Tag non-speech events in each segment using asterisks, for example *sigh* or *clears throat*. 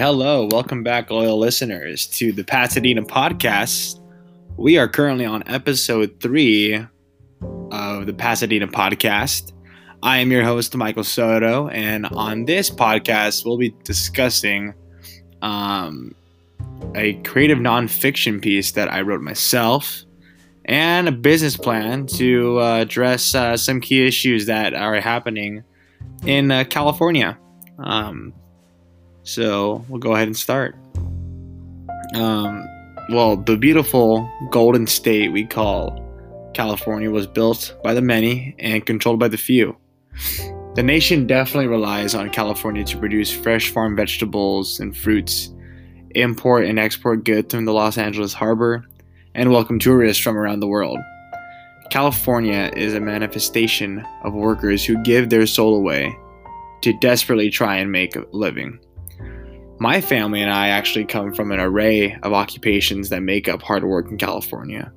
Hello. Welcome back, loyal listeners, to the Pasadena podcast. We are currently on episode three of the Pasadena podcast. I am your host, Michael Soto, and on this podcast, we'll be discussing um, a creative nonfiction piece that I wrote myself and a business plan to uh, address uh, some key issues that are happening in uh, California. Um, so we'll go ahead and start. Um, well, the beautiful Golden State we call California was built by the many and controlled by the few. The nation definitely relies on California to produce fresh farm vegetables and fruits, import and export goods from the Los Angeles harbor, and welcome tourists from around the world. California is a manifestation of workers who give their soul away to desperately try and make a living. My family and I actually come from an array of occupations that make up hard work in California.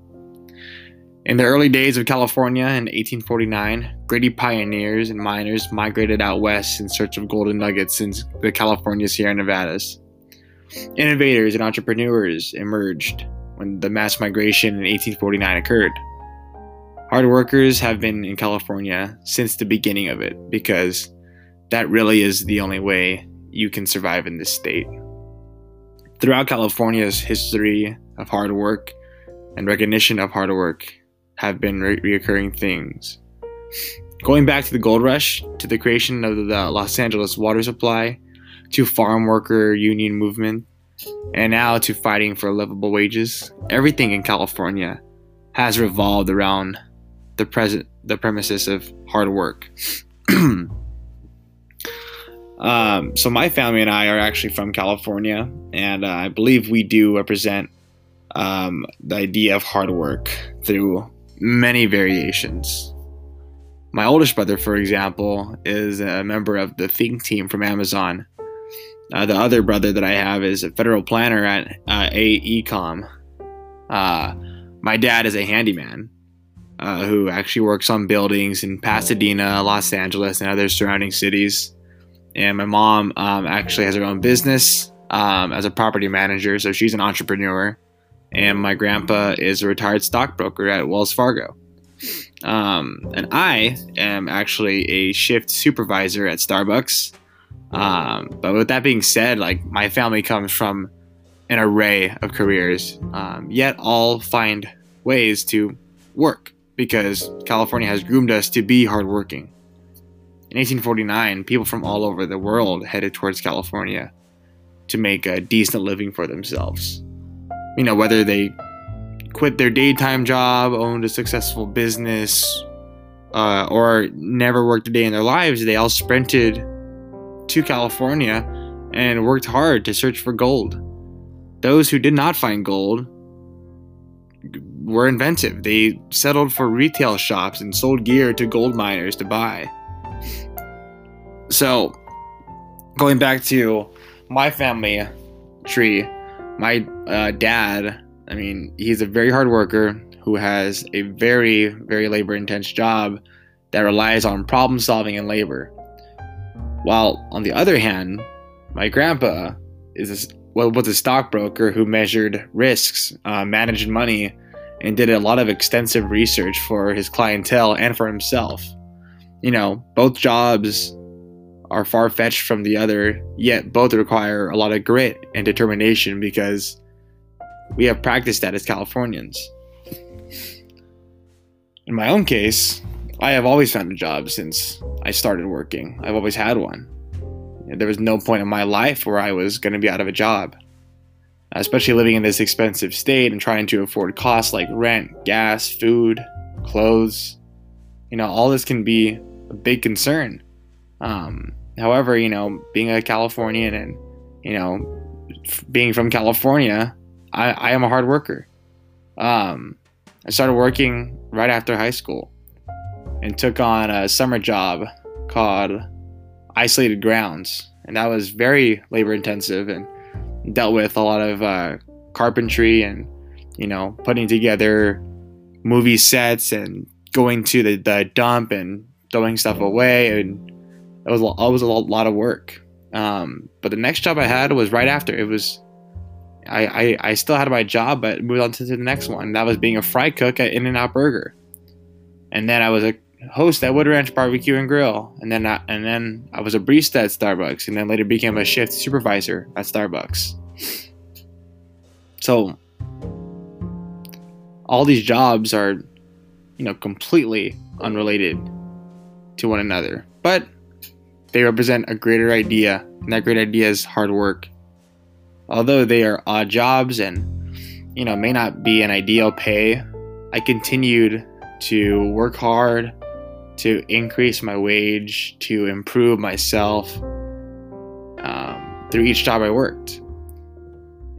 In the early days of California in 1849, gritty pioneers and miners migrated out west in search of golden nuggets in the California Sierra Nevadas. Innovators and entrepreneurs emerged when the mass migration in 1849 occurred. Hard workers have been in California since the beginning of it because that really is the only way you can survive in this state. Throughout California's history of hard work and recognition of hard work have been re- reoccurring things. Going back to the gold rush, to the creation of the Los Angeles water supply, to farm worker union movement, and now to fighting for livable wages, everything in California has revolved around the present the premises of hard work. *clears throat* um, so my family and I are actually from California, and uh, I believe we do represent um, the idea of hard work through many variations. My oldest brother, for example, is a member of the Think team from Amazon. Uh, the other brother that I have is a federal planner at uh, AECOM. Uh, my dad is a handyman uh, who actually works on buildings in Pasadena, Los Angeles, and other surrounding cities. And my mom um, actually has her own business um, as a property manager, so she's an entrepreneur and my grandpa is a retired stockbroker at Wells Fargo. Um, and I am actually a shift supervisor at Starbucks. Um, but with that being said, like my family comes from an array of careers, um, yet all find ways to work because California has groomed us to be hardworking. In 1849, people from all over the world headed towards California to make a decent living for themselves you know, whether they quit their daytime job, owned a successful business, uh, or never worked a day in their lives, they all sprinted to California and worked hard to search for gold. Those who did not find gold were inventive. They settled for retail shops and sold gear to gold miners to buy. So, going back to my family tree, my uh, dad, I mean, he's a very hard worker who has a very, very labor intense job that relies on problem solving and labor. While on the other hand, my grandpa is a, well, was a stockbroker who measured risks, uh, managed money, and did a lot of extensive research for his clientele and for himself. You know, both jobs are far fetched from the other, yet both require a lot of grit and determination because we have practiced that as Californians. In my own case, I have always found a job since I started working. I've always had one. There was no point in my life where I was going to be out of a job. Especially living in this expensive state and trying to afford costs like rent, gas, food, clothes. You know, all this can be a big concern. Um, However, you know, being a Californian and, you know, being from California, I, I am a hard worker. Um, I started working right after high school and took on a summer job called Isolated Grounds. And that was very labor intensive and dealt with a lot of uh, carpentry and, you know, putting together movie sets and going to the, the dump and throwing stuff away and it was it was a lot of work. Um, but the next job I had was right after. It was I, I, I still had my job, but moved on to the next one. That was being a fry cook at In and Out Burger, and then I was a host at Wood Ranch Barbecue and Grill, and then I, and then I was a barista at Starbucks, and then later became a shift supervisor at Starbucks. So all these jobs are, you know, completely unrelated to one another, but they represent a greater idea, and that great idea is hard work. Although they are odd jobs and, you know, may not be an ideal pay, I continued to work hard, to increase my wage, to improve myself um, through each job I worked.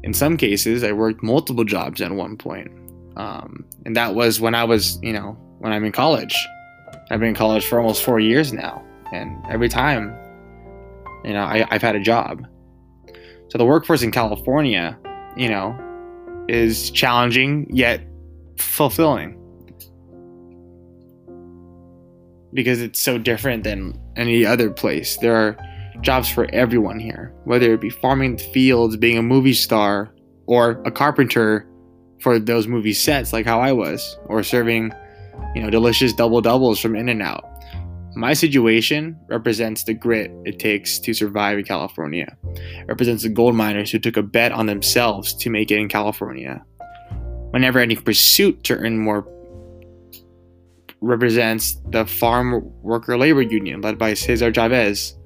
In some cases, I worked multiple jobs at one point. Um, and that was when I was, you know, when I'm in college. I've been in college for almost four years now. And every time, you know, I, I've had a job. So the workforce in California, you know, is challenging yet fulfilling because it's so different than any other place. There are jobs for everyone here, whether it be farming fields, being a movie star, or a carpenter for those movie sets like how I was, or serving, you know, delicious double doubles from In and Out. My situation represents the grit it takes to survive in California. It represents the gold miners who took a bet on themselves to make it in California. My never ending pursuit to earn more represents the farm worker labor union led by Cesar Chavez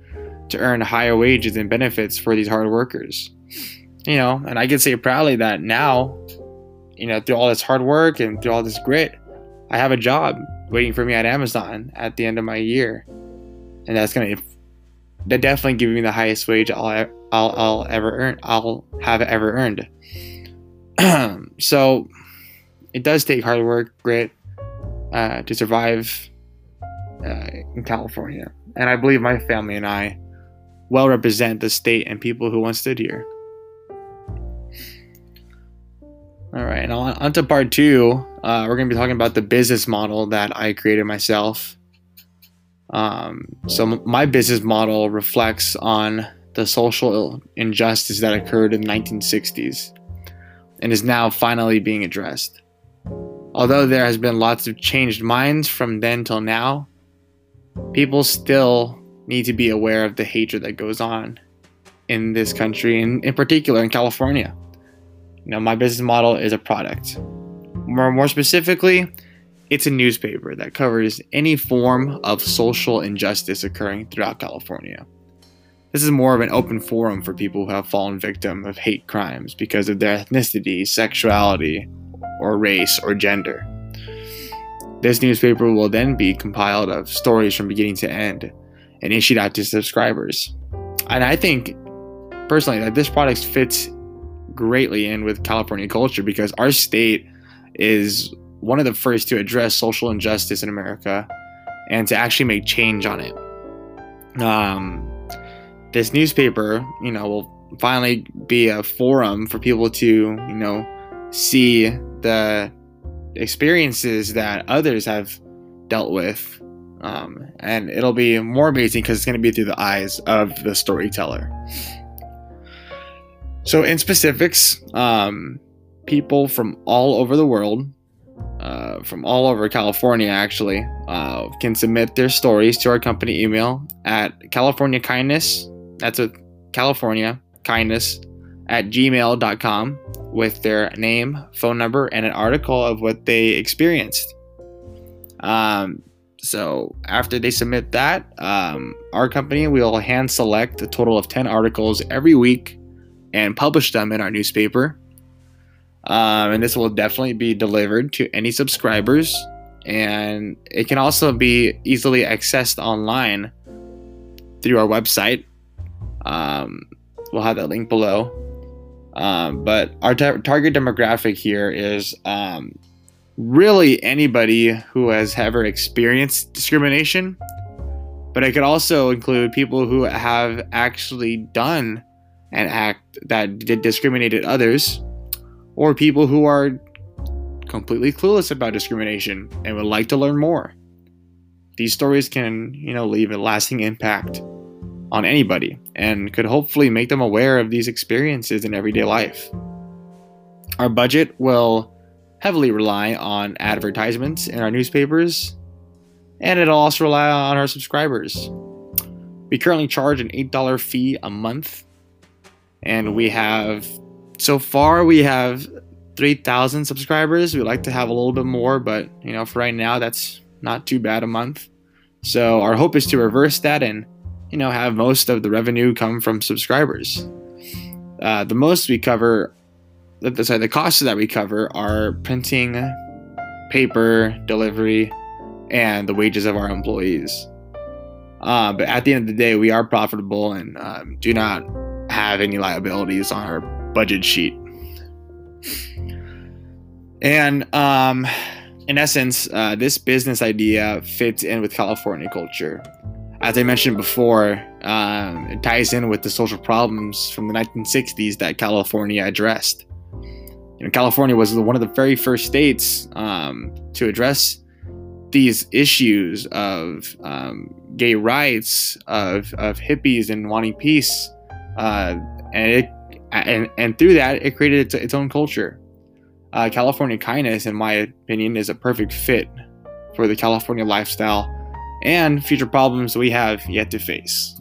to earn higher wages and benefits for these hard workers. You know, and I can say proudly that now, you know, through all this hard work and through all this grit, I have a job waiting for me at Amazon at the end of my year, and that's gonna that definitely give me the highest wage I'll I'll, I'll ever earn I'll have ever earned. *clears throat* so it does take hard work, grit, uh, to survive uh, in California, and I believe my family and I well represent the state and people who once stood here. All right, now on to part two. Uh, we're going to be talking about the business model that I created myself. Um, so, my business model reflects on the social injustice that occurred in the 1960s and is now finally being addressed. Although there has been lots of changed minds from then till now, people still need to be aware of the hatred that goes on in this country, and in particular in California. You know, my business model is a product. More, more specifically, it's a newspaper that covers any form of social injustice occurring throughout California. This is more of an open forum for people who have fallen victim of hate crimes because of their ethnicity, sexuality, or race or gender. This newspaper will then be compiled of stories from beginning to end and issued out to subscribers. And I think personally that this product fits greatly in with California culture because our state is one of the first to address social injustice in America and to actually make change on it. Um, this newspaper, you know, will finally be a forum for people to, you know, see the experiences that others have dealt with. Um, and it'll be more amazing because it's going to be through the eyes of the storyteller. So, in specifics, um, people from all over the world, uh, from all over California actually, uh, can submit their stories to our company email at California Kindness. That's a California Kindness at gmail.com with their name, phone number, and an article of what they experienced. Um, so after they submit that, um, our company will hand select a total of 10 articles every week and publish them in our newspaper. Um, and this will definitely be delivered to any subscribers. And it can also be easily accessed online through our website. Um, we'll have that link below. Um, but our tar- target demographic here is um, really anybody who has ever experienced discrimination. But it could also include people who have actually done an act that discriminated others, or people who are completely clueless about discrimination and would like to learn more. These stories can, you know, leave a lasting impact on anybody and could hopefully make them aware of these experiences in everyday life. Our budget will heavily rely on advertisements in our newspapers, and it'll also rely on our subscribers. We currently charge an $8 fee a month, and we have, so far, we have 3,000 subscribers. We'd like to have a little bit more, but you know, for right now, that's not too bad a month. So our hope is to reverse that and you know have most of the revenue come from subscribers. Uh, the most we cover, sorry, the costs that we cover are printing, paper, delivery, and the wages of our employees. Uh, but at the end of the day, we are profitable and um, do not have any liabilities on our budget sheet. And um, in essence, uh, this business idea fits in with California culture. As I mentioned before, um, it ties in with the social problems from the 1960s that California addressed. You know, California was one of the very first states um, to address these issues of um, gay rights, of, of hippies and wanting peace, uh, and it and and through that, it created its, its own culture uh, California Kindness, in my opinion, is a perfect fit for the California lifestyle and future problems we have yet to face.